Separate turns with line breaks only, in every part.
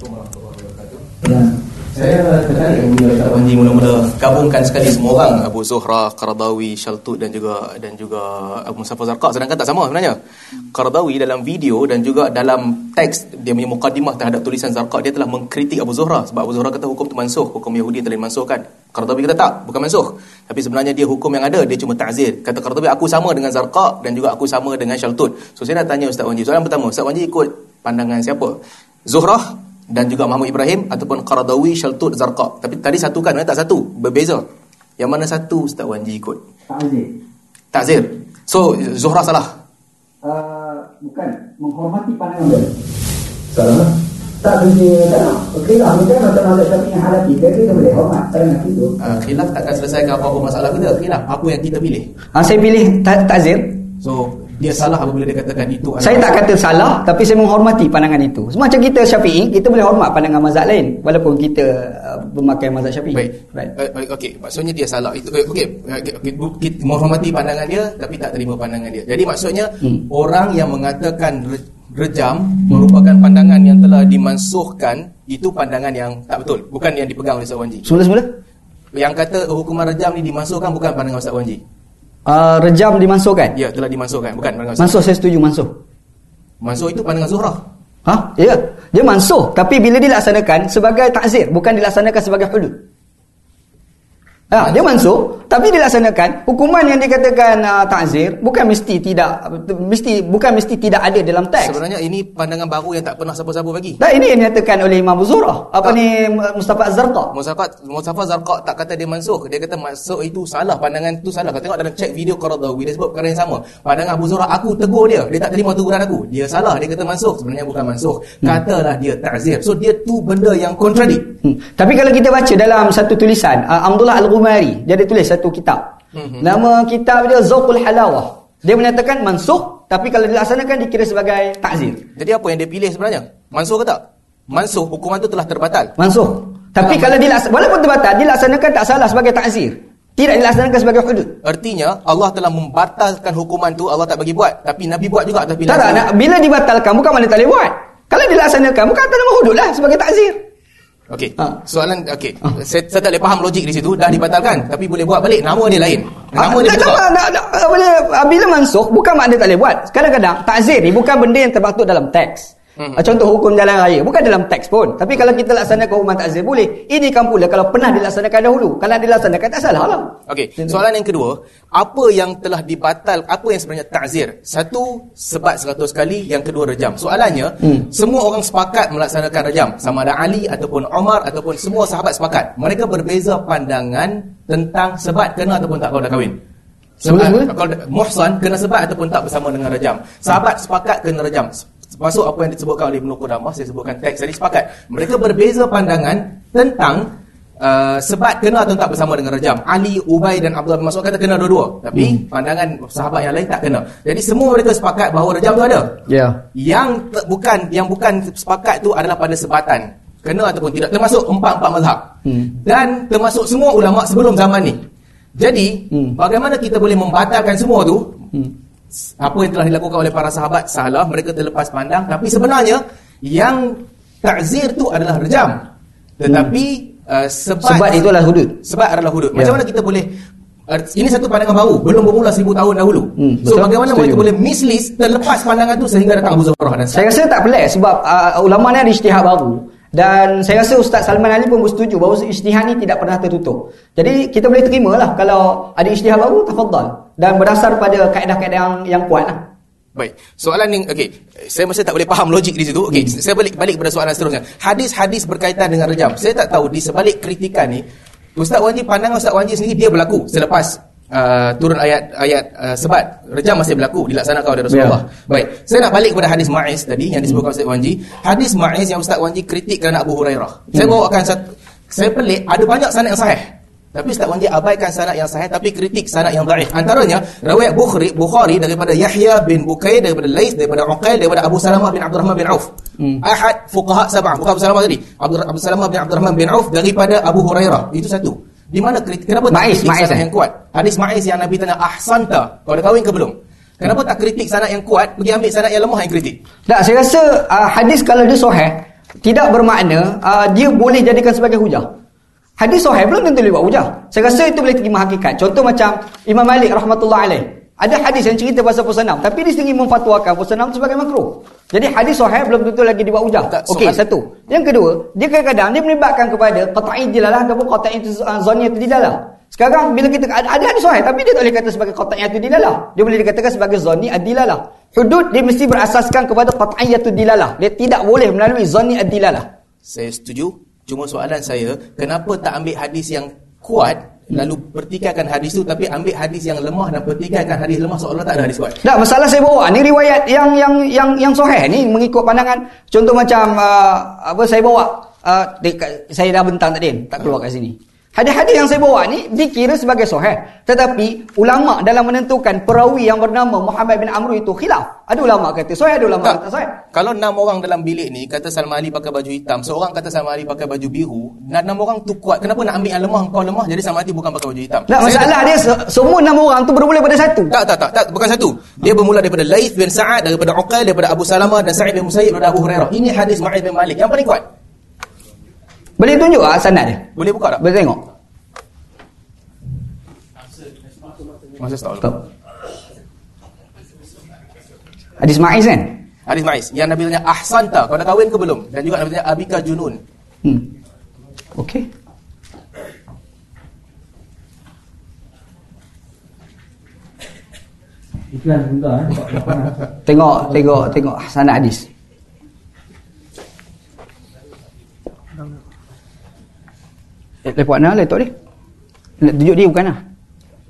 Ya. Saya mula-mula gabungkan sekali semua orang Abu Zuhra, Qaradawi, Shaltut dan juga dan juga Abu Mustafa Zarqa sedangkan tak sama sebenarnya. Qaradawi dalam video dan juga dalam teks dia punya mukadimah terhadap tulisan Zarqa dia telah mengkritik Abu Zuhra sebab Abu Zuhra kata hukum tu mansuh, hukum Yahudi telah dimansuhkan. Qaradawi kata tak, bukan mansuh. Tapi sebenarnya dia hukum yang ada, dia cuma ta'zir. Kata Qaradawi aku sama dengan Zarqa dan juga aku sama dengan Shaltut. So saya nak tanya Ustaz Wanji. Soalan pertama, Ustaz Wanji ikut pandangan siapa? Zuhrah dan juga Mahmud Ibrahim ataupun Qaradawi Shaltut Zarqa. Tapi tadi satu kan, tak satu, berbeza. Yang mana satu Ustaz Wanji ikut?
Ta'zir.
Ta'zir. So Zuhrah salah.
Uh, bukan menghormati pandangan dia. Salah. Tak boleh tak. Okey lah, kita macam mazhab Syafi'i yang halal kita, kita boleh hormat pandangan itu.
Uh, khilaf takkan selesaikan apa-apa masalah kita. Khilaf apa yang kita pilih.
Ha, saya pilih ta'zir.
So dia salah apabila dia katakan itu
saya tak kata salah tapi saya menghormati pandangan itu macam kita syafi'i kita boleh hormat pandangan mazhab lain walaupun kita uh, memakai mazhab syafi'i
baik right. uh, okey maksudnya dia salah itu okey okay. okay. kita menghormati pandangan dia tapi tak terima pandangan dia jadi maksudnya hmm. orang yang mengatakan rejam merupakan pandangan yang telah dimansuhkan itu pandangan yang tak betul bukan yang dipegang oleh Ustaz Wanji
semula-semula
yang kata hukuman rejam ni dimansuhkan bukan pandangan Ustaz Wanji
uh, rejam dimansuhkan?
Ya, telah dimansuhkan. Bukan
pandangan Mansuh, saya setuju mansuh.
Mansuh itu pandangan Zuhrah.
Ha? Ya. Dia mansuh. Tapi bila dilaksanakan sebagai takzir. Bukan dilaksanakan sebagai hudud. Ha, dia mansuh tapi dilaksanakan hukuman yang dikatakan uh, takzir bukan mesti tidak mesti bukan mesti tidak ada dalam teks.
Sebenarnya ini pandangan baru yang tak pernah siapa-siapa bagi.
Tak ini yang dinyatakan oleh Imam Zurah. Apa tak. ni Mustafa Az-Zarqa?
Mustafa Mustafa Zarqa tak kata dia mansuh. Dia kata mansuh itu salah, pandangan itu salah. Kau tengok dalam cek video Qaradawi dia sebut perkara yang sama. Pandangan Abu Zurah aku tegur dia, dia tak terima teguran aku. Dia salah, dia kata mansuh. Sebenarnya bukan mansuh. Hmm. Katalah dia takzir. So dia tu benda yang kontradik.
Hmm. Tapi kalau kita baca dalam satu tulisan uh, Abdullah Al-Ghumari, dia ada tulis satu kitab. Hmm. Nama kitab dia Zauqul Halawah. Dia menyatakan mansuh tapi kalau dilaksanakan dikira sebagai takzir.
Jadi apa yang dia pilih sebenarnya? Mansuh ke tak? Mansuh hukuman itu telah terbatal.
Mansuh. Tapi kalau dilaksanakan walaupun terbatal dilaksanakan tak salah sebagai takzir. Tidak dilaksanakan sebagai hudud.
Artinya Allah telah membatalkan hukuman tu Allah tak bagi buat tapi Nabi buat juga tapi
tak, tak, bila dibatalkan bukan mana tak boleh buat. Kalau dilaksanakan bukan atas nama hudud lah sebagai takzir.
Okey. Ha. Soalan okey. Ha. Saya, saya tak boleh faham logik di situ. Dah dibatalkan tapi boleh buat balik. Nama dia lain. Nama ha, dia tak,
tak, tak, tak, boleh bila mansuh bukan makna tak boleh buat. Kadang-kadang takzir ni bukan benda yang termaktub dalam teks. Hmm. Contoh hukum jalan raya bukan dalam teks pun. Tapi kalau kita laksanakan hukuman takzir boleh. Ini kan pula kalau pernah dilaksanakan dahulu. Kalau dilaksanakan tak salah lah.
Okey. Soalan yang kedua, apa yang telah dibatal, apa yang sebenarnya takzir? Satu sebat seratus kali, yang kedua rejam. Soalannya, hmm. semua orang sepakat melaksanakan rejam. Sama ada Ali ataupun Omar ataupun semua sahabat sepakat. Mereka berbeza pandangan tentang sebat kena ataupun tak kalau dah kahwin. Sebab kalau muhsan kena sebat ataupun tak bersama dengan rejam. Sahabat sepakat kena rejam masuk apa yang disebutkan oleh Ibnu Qudamah saya sebutkan teks tadi sepakat. Mereka berbeza pandangan tentang uh, sebat kena atau tak bersama dengan rejam. Ali, Ubay dan Abdullah bin Mas'ud kata kena dua-dua. Tapi hmm. pandangan sahabat yang lain tak kena. Jadi semua mereka sepakat bahawa rejam tu ada.
Yeah.
yang bukan yang bukan sepakat tu adalah pada sebatan. Kena ataupun tidak. Termasuk empat-empat mazhab. Hmm. dan termasuk semua ulama sebelum zaman ni. Jadi hmm. bagaimana kita boleh membatalkan semua tu? Hmm apa yang telah dilakukan oleh para sahabat salah mereka terlepas pandang tapi sebenarnya yang takzir tu adalah rejam tetapi hmm. uh, sebab
sebab itu adalah hudud
sebab adalah hudud macam ya. mana kita boleh uh, ini satu pandangan baru belum bermula seribu tahun dahulu hmm, so bagaimana Setuju. mereka boleh mislist terlepas pandangan tu sehingga datang Abu Zurrah dan
saya rasa tak pelik sebab uh, ulama ni ada ijtihad baru dan saya rasa Ustaz Salman Ali pun bersetuju bahawa ijtihad ni tidak pernah tertutup. Jadi kita boleh terima lah kalau ada ijtihad baru, tafadhal. Dan berdasar pada kaedah-kaedah yang, yang kuat lah.
Baik. Soalan yang, okey. Saya masih tak boleh faham logik di situ. Okey, hmm. saya balik balik kepada soalan seterusnya. Hadis-hadis berkaitan dengan rejam. Saya tak tahu di sebalik kritikan ni, Ustaz Wanji, pandangan Ustaz Wanji sendiri, dia berlaku selepas uh, turun ayat ayat uh, sebat rejam masih berlaku dilaksanakan oleh Rasulullah. Yeah. Baik. Saya nak balik kepada hadis Ma'iz tadi yang disebutkan Ustaz Wanji. Hadis Ma'iz yang Ustaz Wanji kritik kerana Abu Hurairah. Hmm. Saya bawakan satu saya pelik ada banyak sanad yang sahih. Tapi Ustaz Wanji abaikan sanad yang sahih tapi kritik sanad yang dhaif. Antaranya riwayat Bukhari Bukhari daripada Yahya bin Bukair daripada Lais daripada Uqail daripada Abu Salamah bin Abdurrahman bin Auf. Hmm. Ahad fuqaha sab'ah bukan Abu Salamah tadi. Abdul Abu Salamah bin Abdurrahman bin Auf daripada Abu Hurairah. Itu satu. Di mana kritik? Kenapa tak kritik sanad eh? yang kuat? Hadis Ma'iz yang Nabi tanya ahsanta. Kau dah kahwin ke belum? Kenapa tak kritik sanad yang kuat? Pergi ambil sanad yang lemah yang kritik.
Tak, saya rasa uh, hadis kalau dia sahih, tidak bermakna uh, dia boleh jadikan sebagai hujah. Hadis sahih belum tentu boleh buat hujah. Saya rasa itu boleh terima hakikat. Contoh macam Imam Malik rahmatullah alaih. Ada hadis yang cerita pasal puasa enam. Tapi dia sendiri memfatwakan puasa enam sebagai makruh. Jadi hadis sahih belum tentu lagi dibuat hujah. Okey, satu. Yang kedua, dia kadang-kadang dia melibatkan kepada qat'i dilalah ataupun qat'i uh, zanni itu dilalah. Sekarang bila kita ada ada hadis sahih tapi dia tak boleh kata sebagai qat'i itu dilalah. Dia boleh dikatakan sebagai zanni ad-dilalah. Hudud dia mesti berasaskan kepada qat'i itu dilalah. Dia tidak boleh melalui zanni ad-dilalah.
Saya setuju. Cuma soalan saya, kenapa tak ambil hadis yang kuat lalu pertikaikan hadis tu tapi ambil hadis yang lemah dan pertikaikan hadis lemah seolah tak ada hadis kuat.
Tak, masalah saya bawa ni riwayat yang yang yang yang sahih ni mengikut pandangan contoh macam uh, apa saya bawa uh, dekat, saya dah bentang tadi tak keluar kat sini. Hadis-hadis yang saya bawa ni dikira sebagai sahih. Tetapi ulama dalam menentukan perawi yang bernama Muhammad bin Amr itu khilaf. Ada ulama kata sahih, ada ulama tak, kata sahih.
Kalau enam orang dalam bilik ni kata Salman Ali pakai baju hitam, seorang kata Salman Ali pakai baju biru, dan enam orang tu kuat. Kenapa nak ambil yang lemah kau lemah jadi Salman Ali bukan pakai baju hitam?
Tak, masalah dia semua enam orang tu bermula pada satu.
Tak, tak, tak, tak, bukan satu. Dia bermula daripada Laith bin Sa'ad, daripada Uqail, daripada Abu Salamah dan Sa'id bin Musayyib daripada Abu Hurairah. Ini hadis Ma'id bin Malik yang paling kuat.
Boleh tunjuk ah sanad dia?
Boleh buka tak?
Boleh tengok.
Masa setahun.
Stop. Hadis Ma'iz kan?
Hadis Ma'iz. Yang Nabi tanya, Ahsanta, kau dah kahwin ke belum? Dan juga Nabi tanya, Abika Junun.
Hmm. Okey.
Iklan sebentar eh.
Tengok, tengok, tengok sanad hadis. Eh, lepas mana letak dia? Tunjuk dia bukan lah.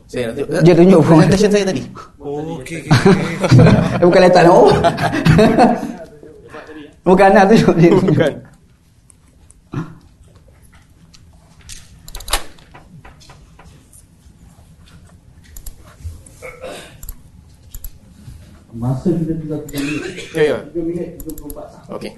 Saya nak.
Dia tunjuk pun.
Presentation saya tadi.
Oh, okey okey.
Eh, bukan letak lah. Oh. bukan lah tunjuk dia.
Bukan.
Masa kita tinggal 3 minit.
Ya, ya.
3 minit 34.
Okey.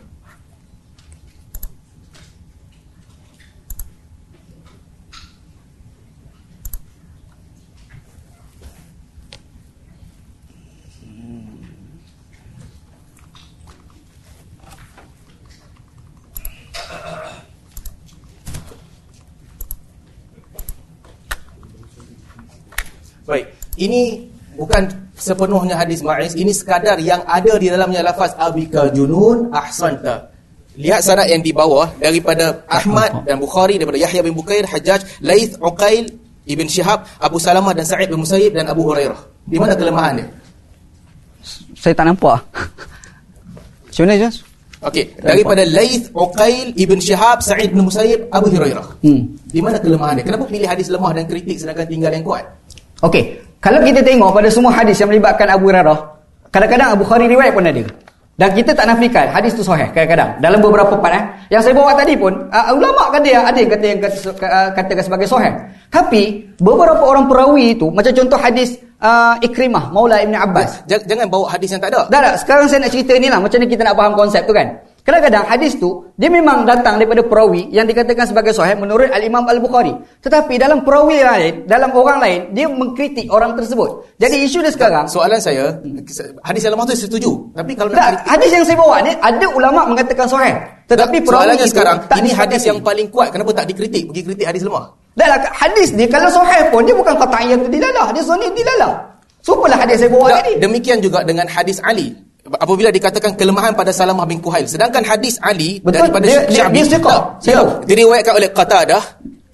Baik, ini bukan sepenuhnya hadis Ma'iz, ini sekadar yang ada di dalamnya lafaz abika junun ahsanta. Lihat sanad yang di bawah daripada Ahmad dan Bukhari daripada Yahya bin Bukair, Hajjaj, Laith, Uqail, Ibn Shihab, Abu Salamah dan Sa'id bin Musayyib dan Abu Hurairah. Di mana kelemahan dia?
Saya tak nampak. Macam mana Jas?
Okey, daripada Laith, Uqail, Ibn Shihab, Sa'id bin Musayyib, Abu Hurairah.
Hmm.
Di mana kelemahan dia? Kenapa pilih hadis lemah dan kritik sedangkan tinggal yang kuat?
Okey, kalau kita tengok pada semua hadis yang melibatkan Abu Hurairah, kadang-kadang Abu Khari riwayat pun ada. Dan kita tak nafikan hadis tu sahih kadang-kadang. Dalam beberapa part eh. Yang saya bawa tadi pun, uh, ulama kata yang ada yang kata yang kata, uh, katakan sebagai sahih. Tapi beberapa orang perawi itu, macam contoh hadis uh, Ikrimah, Maula Ibn Abbas.
Jangan, jangan bawa hadis yang tak ada.
Dah tak, sekarang saya nak cerita ni lah macam ni kita nak faham konsep tu kan. Kadang-kadang hadis tu dia memang datang daripada perawi yang dikatakan sebagai sahih menurut Al-Imam Al-Bukhari. Tetapi dalam perawi lain, dalam orang lain, dia mengkritik orang tersebut. Jadi isu dia sekarang
Soalan saya, hadis yang lemah tu saya setuju. Tapi kalau nak
tak,
kritik,
hadis yang saya bawa ni ada ulama mengatakan sahih. Tetapi
Tak,
perawi
soalannya
itu
sekarang,
tak
ini hadis yang paling kuat, kenapa tak dikritik? Pergi kritik hadis lemah.
Dah lah, hadis ni kalau sahih pun dia bukan qat'iyah tu dilalah, dia sunni dilalah. Sumpalah hadis saya bawa
Tak,
tadi.
demikian juga dengan hadis Ali. Apabila dikatakan kelemahan pada Salamah bin Kuhail. Sedangkan hadis Ali
Betul,
daripada
dia- dia-
Syabi.
dia
dia
tahu.
diriwayatkan oleh Qatadah,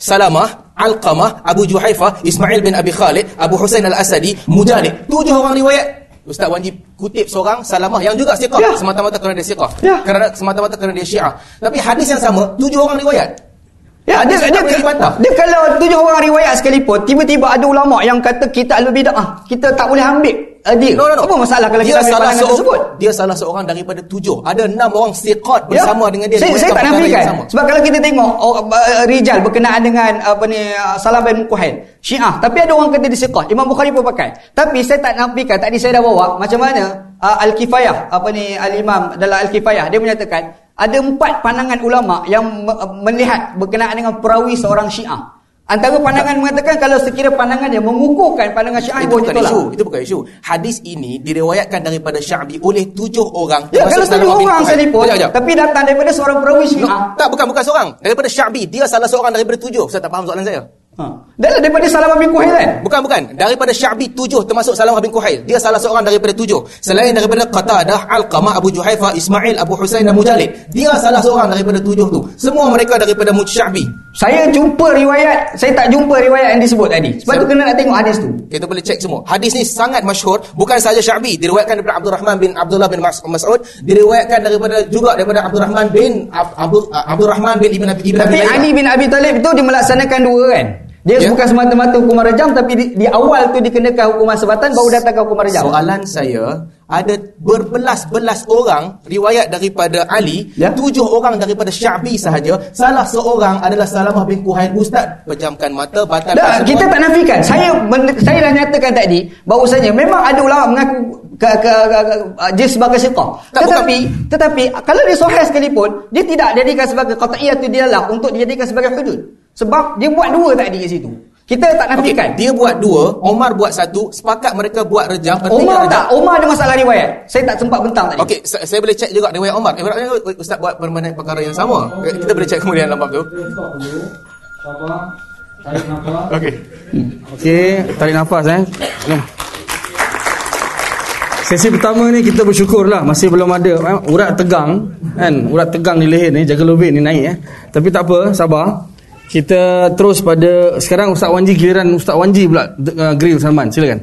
Salamah, Alqamah, Abu Juhaifah, Ismail bin Abi Khalid, Abu Husain Al-Asadi, Mujahid. Tujuh orang riwayat. Ustaz Wanji kutip seorang Salamah yang juga siqah.
Ya.
Semata-mata kerana dia siqah.
Ya.
Kerana semata-mata kerana dia syiah. Tapi hadis yang sama, tujuh orang riwayat.
Ya, dia,
Hadis
dia,
dibantah.
dia, kalau tujuh orang riwayat sekalipun, tiba-tiba ada ulama yang kata kita ahli bid'ah. Kita tak boleh ambil dia.
No, no, no.
Apa masalah kalau
dia
kita
salah seorang,
tersebut?
Dia salah seorang daripada tujuh. Ada enam orang siqat bersama dengan dia.
Ya. Saya, saya tak nafikan. Sebab kalau kita tengok oh, uh, rijal berkenaan dengan apa ni uh, Salam bin Kuhail, Syiah, tapi ada orang kata dia siqah. Imam Bukhari pun pakai. Tapi saya tak nafikan. Tadi saya dah bawa macam mana uh, Al-Kifayah, apa ni Al-Imam dalam Al-Kifayah dia menyatakan ada empat pandangan ulama yang me- melihat berkenaan dengan perawi seorang Syiah. Antara pandangan mengatakan kalau sekira pandangan yang mengukuhkan pandangan Syiah
itu bukan isu itu bukan isu. Hadis ini diriwayatkan daripada Sya'bi oleh tujuh orang
Ya, kalau tujuh orang sekalipun,
Sekejap, sekejap.
tapi datang daripada seorang perawi
No,
Syiah.
tak bukan bukan seorang. Daripada Sya'bi dia salah seorang daripada tujuh. Saya tak faham soalan saya
Ha. Dan daripada Salamah bin Kuhail kan?
Bukan bukan daripada Sya'bi tujuh termasuk Salamah bin Kuhail. Dia salah seorang daripada tujuh. Selain daripada Qatadah, Alqamah, Abu Juhaifa, Ismail, Abu Husain dan Mujalid. Dia salah seorang daripada tujuh tu. Semua mereka daripada Sya'bi.
Saya jumpa riwayat, saya tak jumpa riwayat yang disebut tadi. Sebab tu kena nak tengok hadis tu.
Kita boleh cek semua. Hadis ni sangat masyhur, bukan saja Sya'bi, diriwayatkan daripada Abdul Rahman bin Abdullah bin Mas- Mas'ud, diriwayatkan daripada juga daripada Abdul Rahman bin Ab- Abdul Abdul Rahman bin Ibn Abi Ibn Abi
Tapi. Ali bin Abi Talib itu dia melaksanakan dua kan? Dia
Ya.
bukan semata-mata hukuman rejam tapi di, di awal tu dikenakan hukuman sebatan baru datangkan hukuman rejam.
Soalan saya ada berbelas-belas orang riwayat daripada Ali,
Ya.
tujuh orang daripada Sya'bi sahaja. Salah seorang adalah Salamah bin Kuhail. Ustaz pejamkan mata batalkan
Tak, kita tak nafikan. Saya men- saya dah nyatakan tadi bahawasanya memang ada ulama mengaku ke, ke, ke, ke, dia sebagai siqah. Tetapi tetapi kalau dia sahih sekalipun, dia tidak dijadikan sebagai qat'iyah tu dia lah untuk dijadikan sebagai hudud. Sebab dia buat dua tadi kat situ. Kita tak nafikan.
dia buat dua, Omar buat satu, sepakat mereka buat rejam,
Omar
rejam.
tak, Omar ada masalah riwayat. Saya tak sempat bentang tadi.
Okey, sa- saya boleh cek juga riwayat Omar. Eh, Ustaz buat permainan perkara yang sama. Kita boleh cek kemudian dalam bab tu.
Tarik nafas.
Okey.
Okey, tarik nafas eh. Jom. Sesi pertama ni kita bersyukur lah Masih belum ada eh, Urat tegang kan Urat tegang di leher ni Jaga lubik ni naik eh Tapi tak apa Sabar Kita terus pada Sekarang Ustaz Wanji Giliran Ustaz Wanji pula uh, Grill Salman Silakan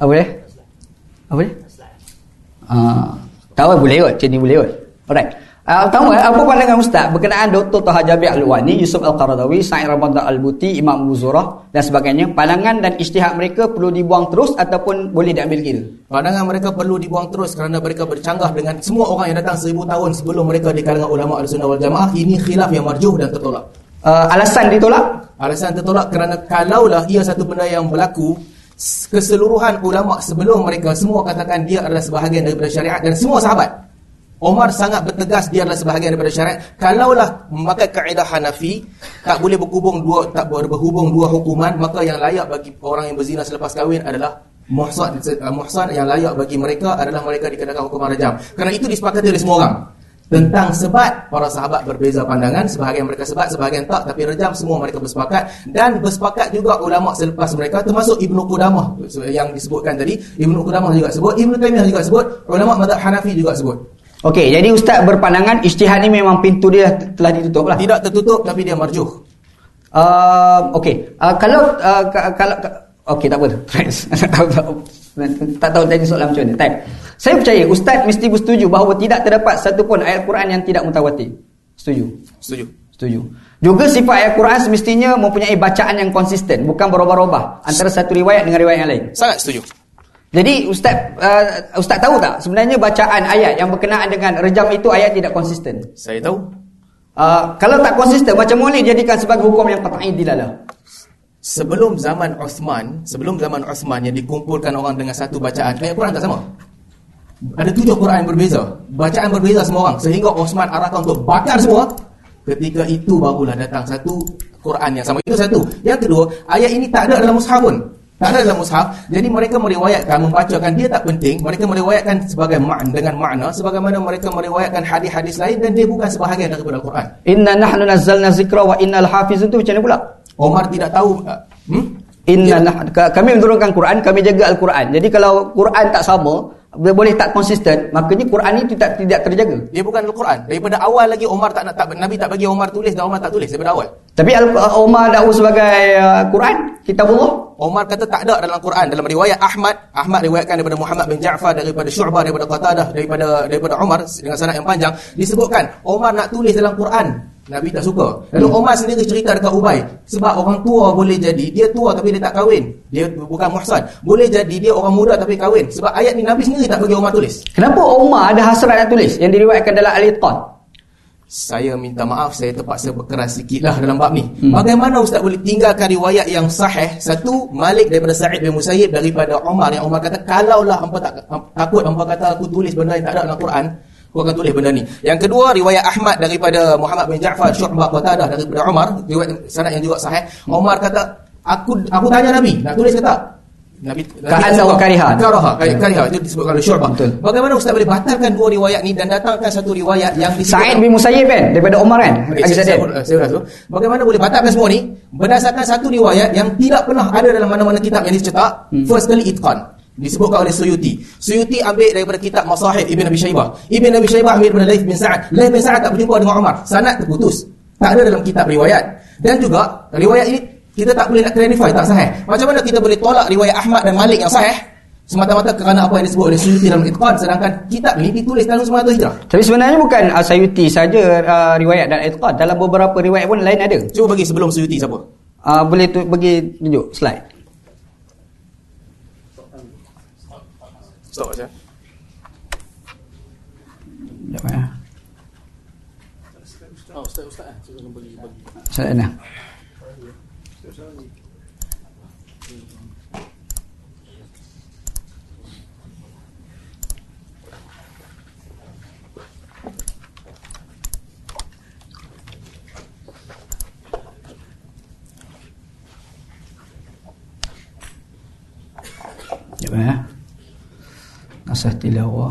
Apa dia? Apa dia? Ah, tahu boleh kot, macam ni boleh kot. Alright. Uh, tahu tak apa pandangan Ustaz berkenaan Dr. Taha Jabir Al-Wani, Yusuf Al-Qaradawi, Sa'id Ramadan Al-Buti, Imam Abu Zurah dan sebagainya. Pandangan dan isytihad mereka perlu dibuang terus ataupun boleh diambil kira.
Pandangan mereka perlu dibuang terus kerana mereka bercanggah dengan semua orang yang datang seribu tahun sebelum mereka di kalangan ulama al-sunnah wal jamaah. Ini khilaf yang marjuh dan tertolak.
Uh, alasan ditolak?
Alasan tertolak kerana kalaulah ia satu benda yang berlaku keseluruhan ulama sebelum mereka semua katakan dia adalah sebahagian daripada syariat dan semua sahabat Omar sangat bertegas dia adalah sebahagian daripada syariat. Kalaulah memakai kaedah Hanafi tak boleh berhubung dua tak boleh berhubung dua hukuman maka yang layak bagi orang yang berzina selepas kahwin adalah muhsan. Uh, muhsan yang layak bagi mereka adalah mereka dikenakan hukuman rajam. Kerana itu disepakati oleh semua orang. Tentang sebat para sahabat berbeza pandangan. Sebahagian mereka sebat sebahagian tak. Tapi rejam semua mereka bersepakat. Dan bersepakat juga ulama selepas mereka termasuk Ibnu Qudamah yang disebutkan tadi. Ibnu Qudamah juga sebut Ibnu Taimiyah juga sebut ulama mazhab Hanafi juga sebut
Okey, jadi Ustaz berpandangan isytihad ni memang pintu dia telah ditutup lah.
tidak tertutup tapi dia marjuh
Uh, Okey, uh, kalau uh, ka- kalau ka- okey tak apa. tak tahu tak, tak tahu tadi soalan macam mana. Type. Saya percaya ustaz mesti bersetuju bahawa tidak terdapat satu pun ayat Quran yang tidak mutawatir. Setuju.
setuju
Setuju. Juga sifat ayat Quran semestinya mempunyai bacaan yang konsisten, bukan berubah-ubah antara satu riwayat dengan riwayat yang lain.
sangat setuju
Jadi ustaz uh, ustaz tahu tak sebenarnya bacaan ayat yang berkenaan dengan rejam itu ayat tidak konsisten.
saya tahu.
Uh, kalau tak konsisten macam mana dijadikan sebagai hukum yang qat'i dilalah?
sebelum zaman Osman sebelum zaman Osman yang dikumpulkan orang dengan satu bacaan ayat Quran tak sama? Ada tujuh Quran yang berbeza. Bacaan berbeza semua orang. Sehingga Osman arahkan untuk bakar semua. Ketika itu barulah datang satu Quran yang sama. Itu satu. Yang kedua ayat ini tak ada dalam mushaf pun tak ada dalam mushaf jadi mereka meriwayatkan membacakan dia tak penting mereka meriwayatkan sebagai makna dengan makna sebagaimana mereka meriwayatkan hadis-hadis lain dan dia bukan sebahagian daripada Al-Quran
Inna nahnu nazzalna zikra wa innal hafizun tu macam mana pula?
Omar tidak tahu hmm?
Inna nah, ka- kami menurunkan Quran, kami jaga Al-Quran. Jadi kalau Quran tak sama, boleh tak konsisten, makanya Quran itu tak tidak terjaga.
Dia bukan Al-Quran. Daripada awal lagi Omar tak nak tak Nabi tak bagi Omar tulis dan Omar tak tulis daripada awal.
Tapi Al Umar dakwa sebagai uh, Quran, kitabullah.
Omar kata tak ada dalam Quran dalam riwayat Ahmad Ahmad riwayatkan daripada Muhammad bin Ja'far daripada Syu'bah daripada Qatadah daripada daripada Omar dengan sanad yang panjang disebutkan Omar nak tulis dalam Quran Nabi tak suka. Lalu Omar sendiri cerita dekat Ubay sebab orang tua boleh jadi dia tua tapi dia tak kahwin. Dia bukan muhsan. Boleh jadi dia orang muda tapi kahwin. Sebab ayat ni Nabi sendiri tak bagi Omar tulis.
Kenapa Umar ada hasrat nak tulis yang diriwayatkan dalam Al-Itqan?
Saya minta maaf saya terpaksa berkeras sikit lah dalam bab ni. Hmm. Bagaimana Ustaz boleh tinggalkan riwayat yang sahih? Satu, Malik daripada Sa'id bin Musayyib daripada Umar yang Umar kata kalaulah hampa tak takut hampa kata aku tulis benda yang tak ada dalam Quran, Aku akan tulis benda ni. Yang kedua, riwayat Ahmad daripada Muhammad bin Ja'far Syu'bah Qatadah daripada Umar, riwayat sanad yang juga sahih. Umar kata, aku aku tanya Nabi, nak tulis ke tak? Nabi
Ka'annahu kariha.
Karaha, kariha itu disebutkan oleh Syu'bah.
Betul.
Bagaimana ustaz boleh batalkan dua riwayat ni dan datangkan satu riwayat yang
Sa'id
disebutkan
bin Musayyib kan daripada Umar kan? Hadis
saya, saya, saya bagaimana boleh batalkan semua ni berdasarkan satu riwayat yang tidak pernah ada dalam mana-mana kitab yang dicetak hmm. first kali itqan disebutkan oleh Suyuti. Suyuti ambil daripada kitab Masahid Ibn Abi Shaybah. Ibn Abi Shaybah ambil daripada Laith bin Sa'ad. Laith bin Sa'ad tak berjumpa dengan Umar sanad terputus. Tak ada dalam kitab riwayat. Dan juga riwayat ini kita tak boleh nak clarify tak sahih. Macam mana kita boleh tolak riwayat Ahmad dan Malik yang sahih? Semata-mata kerana apa yang disebut oleh Suyuti dalam itqan sedangkan kitab ini ditulis dalam semua hijrah.
Tapi sebenarnya bukan uh, Sayuti saja uh, riwayat dan itqad. Dalam beberapa riwayat pun lain ada.
cuba bagi sebelum Suyuti siapa?
Uh, boleh tu bagi tunjuk slide.
Stop saja
Sekejap ya. Slide mana? Sekejap ya. Asah tilawah.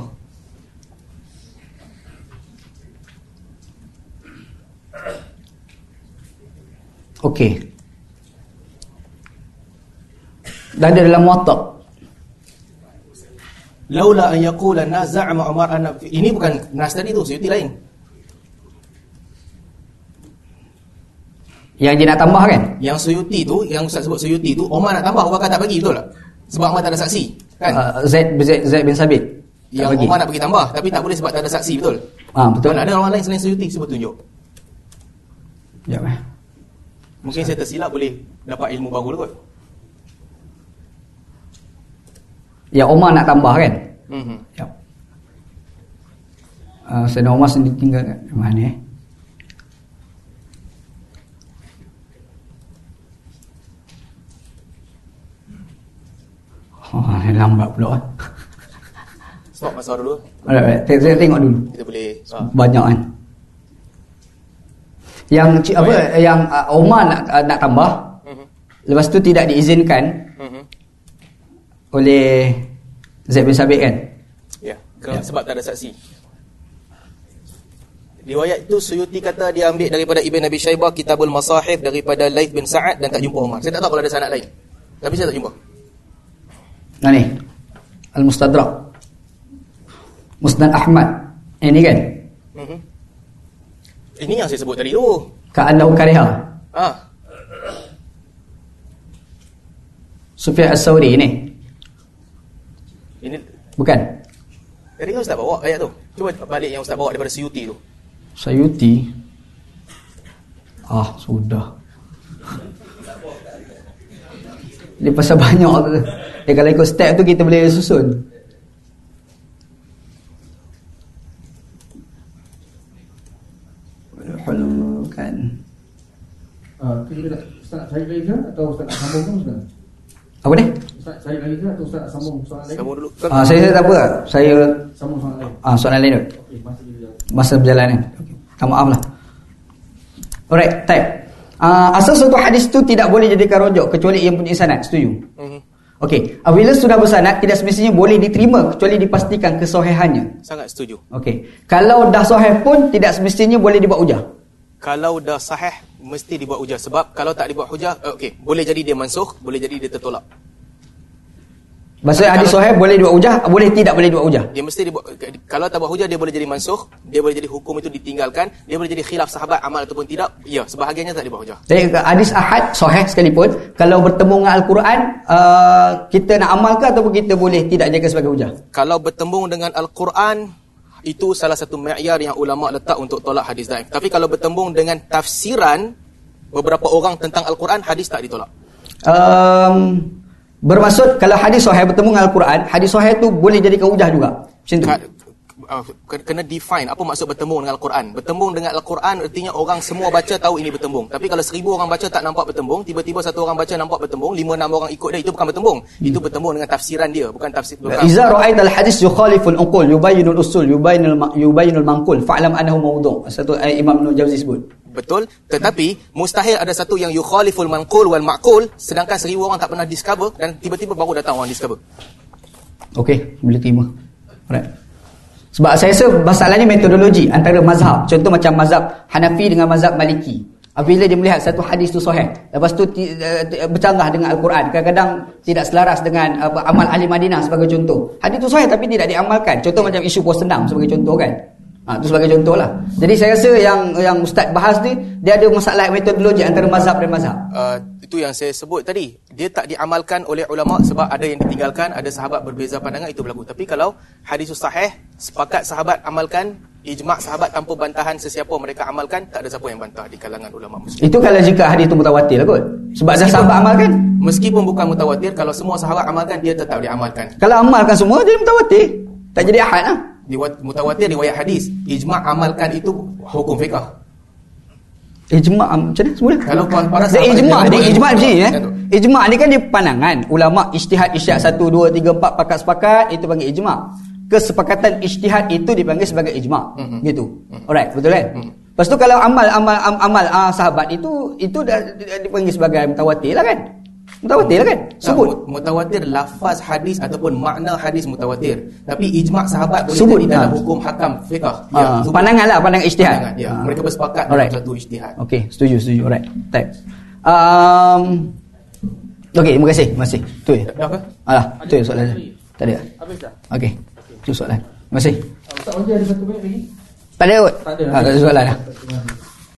Okey. Dan ada dalam muatak.
Laula an yaqula an-nas za'ama Umar anna ini bukan nas tadi tu, Suyuti lain.
Yang dia nak tambah kan?
Yang Suyuti tu, yang Ustaz sebut Suyuti tu, Umar nak tambah, Bakar tak bagi betul tak? Sebab Umar tak ada saksi, kan?
Uh, Zaid, Zaid, Zaid bin Sabit.
Yang
bagi.
Umar nak bagi tambah, tapi tak boleh sebab tak ada saksi, betul?
Ah, betul.
Mana ada orang lain selain Suyuti cuba tunjuk.
Sekejap eh.
Mungkin saya tersilap boleh dapat ilmu baru kot.
Yang Omar nak tambah kan?
Mhm.
Sekejap. Uh, Sayyidina Omar sendiri tinggal kat mana eh? Oh, lambat pula eh.
Stop masa dulu.
Alright, alright. Tengok, saya tengok dulu.
Kita boleh ah.
Banyak kan. Yang ci- apa yang uh, Omar nak uh, nak tambah.
Mhm.
Lepas tu tidak diizinkan
Mhm.
oleh Zaid bin Sabit kan?
Ya, kerana sebab tak ada saksi. Riwayat itu Suyuti kata dia ambil daripada Ibn Abi Shaybah Kitabul Masahif daripada Laith bin Sa'ad dan tak jumpa Umar. Saya tak tahu kalau ada sanad lain. Tapi saya tak jumpa.
Nah ni. Al-Mustadrak. Musnad Ahmad. Yang ni kan?
Mhm. Ini yang saya sebut tadi tu.
Ka'annahu kariha.
Ah,
Sufyan As-Sawri ni.
ini
Bukan?
tadi kan Ustaz bawa ayat tu. Cuba balik yang Ustaz bawa daripada Suyuti tu.
Sayuti. Ah, sudah. Dia pasal banyak tu. Eh, kalau ikut step tu kita boleh susun. Kan.
Ah, tu kita nak Ustaz nak cari lagi ke atau Ustaz nak sambung ke Ustaz?
Apa ni?
Ustaz cari lagi ke atau Ustaz nak sambung soalan lain?
Kamu dulu.
Ah, saya, saya tak apa. Saya
Sambung soalan lain.
ah, soalan lain tu.
Okey, masa jawab.
masa berjalan kan. Okay. Tak maaf lah. Alright, type. Uh, asal suatu hadis tu tidak boleh jadikan rojok kecuali ia punya sanad. Setuju?
Mhm.
Okey, apabila sudah bersanad tidak semestinya boleh diterima kecuali dipastikan kesohihannya.
Sangat setuju.
Okey. Kalau dah sahih pun tidak semestinya boleh dibuat hujah.
Kalau dah sahih mesti dibuat hujah sebab kalau tak dibuat hujah eh, okey boleh jadi dia mansuh boleh jadi dia tertolak
Maksudnya hadis sahih boleh dibuat hujah, boleh tidak boleh dibuat hujah.
dia mesti dibuat kalau tak buat hujah dia boleh jadi mansuh dia boleh jadi hukum itu ditinggalkan dia boleh jadi khilaf sahabat amal ataupun tidak ya sebahagiannya tak dibuat hujah
Jadi hadis ahad sahih sekalipun kalau bertemu dengan al-Quran uh, kita nak amal ke ataupun kita boleh tidak jaga sebagai hujah?
kalau bertembung dengan al-Quran itu salah satu ma'yar yang ulama letak untuk tolak hadis daif tapi kalau bertembung dengan tafsiran beberapa orang tentang al-Quran hadis tak ditolak
Um, bermaksud kalau hadis sahih bertemu dengan Al-Quran, hadis sahih tu boleh jadikan hujah juga. Macam tu.
Ke- kena define apa maksud bertembung dengan Al-Quran. Bertembung dengan Al-Quran artinya orang semua baca tahu ini bertembung. Tapi kalau seribu orang baca tak nampak bertembung, tiba-tiba satu orang baca nampak bertembung, lima enam orang ikut dia, itu bukan bertembung. Itu bertembung dengan tafsiran dia, bukan tafsir bukan
Iza ra'aita al-hadis yukhaliful unqul yubayyinul usul yubayyinul yubayyinul manqul fa'lam annahu mawdu'. Satu eh, Imam Ibn Jauzi sebut.
Betul, tetapi mustahil ada satu yang yukhaliful manqul wal ma'qul sedangkan seribu orang tak pernah discover dan tiba-tiba baru datang orang discover.
Okey, boleh terima. Alright. Sebab saya rasa masalahnya metodologi antara mazhab. Contoh macam mazhab Hanafi dengan mazhab Maliki. Apabila dia melihat satu hadis tu sahih, lepas tu eh, ti- bercanggah dengan Al-Quran, kadang-kadang tidak selaras dengan apa, amal ahli Madinah sebagai contoh. Hadis tu sahih tapi tidak diamalkan. Contoh macam isu puas senam sebagai contoh kan. Ha, itu sebagai contoh lah. Jadi saya rasa yang yang Ustaz bahas ni, dia ada masalah metodologi antara mazhab dan mazhab.
Uh, itu yang saya sebut tadi dia tak diamalkan oleh ulama sebab ada yang ditinggalkan ada sahabat berbeza pandangan itu berlaku tapi kalau hadis sahih sepakat sahabat amalkan ijma' sahabat tanpa bantahan sesiapa mereka amalkan tak ada siapa yang bantah di kalangan ulama muslim
Itu kalau jika hadis tu mutawatir lah kot. Sebab dah sahabat amalkan.
meskipun bukan mutawatir kalau semua sahabat amalkan dia tetap diamalkan
Kalau amalkan semua, jadi mutawatir. Tak jadi ahad lah.
Riwayat- mutawatir riwayat hadis ijma' amalkan itu hukum fiqah
Ijma' am- macam mana semula?
Kalau para-
Dia
sahabat
ijma' ni ijma' macam ni eh. Ijma' ni kan dia pandangan ulama ijtihad isyad 1 2 3 4 pakat sepakat itu panggil ijma'. Kesepakatan ijtihad itu dipanggil sebagai ijma'.
Mhm.
Gitu. Alright, betul kan? Lepas tu kalau amal amal am- amal ah, sahabat itu itu dah dipanggil sebagai mutawatir lah kan? Mutawatir lah kan?
Tak,
Sebut.
mut- mutawatir lafaz hadis ataupun makna hadis mutawatir tapi ijma' sahabat boleh
Sebut,
jadi dalam
ha.
hukum hakam fiqah
Ah,
itu
pandangan lah, pandangan ijtihad.
pandangan, ya.
Ah.
mereka bersepakat
Alright.
dalam satu ijtihad
Okey, setuju, setuju. Alright. Baik. Um, Okey, terima kasih. Terima kasih. Tu je.
Dah apa?
Alah, tu je soalan. Tak ada.
Habis dah?
Okey. Itu soalan. Terima kasih.
Ustaz ada satu minit lagi?
Tak ada kot?
Tak ada.
Ah, tak ada soalan dah.
Kasih.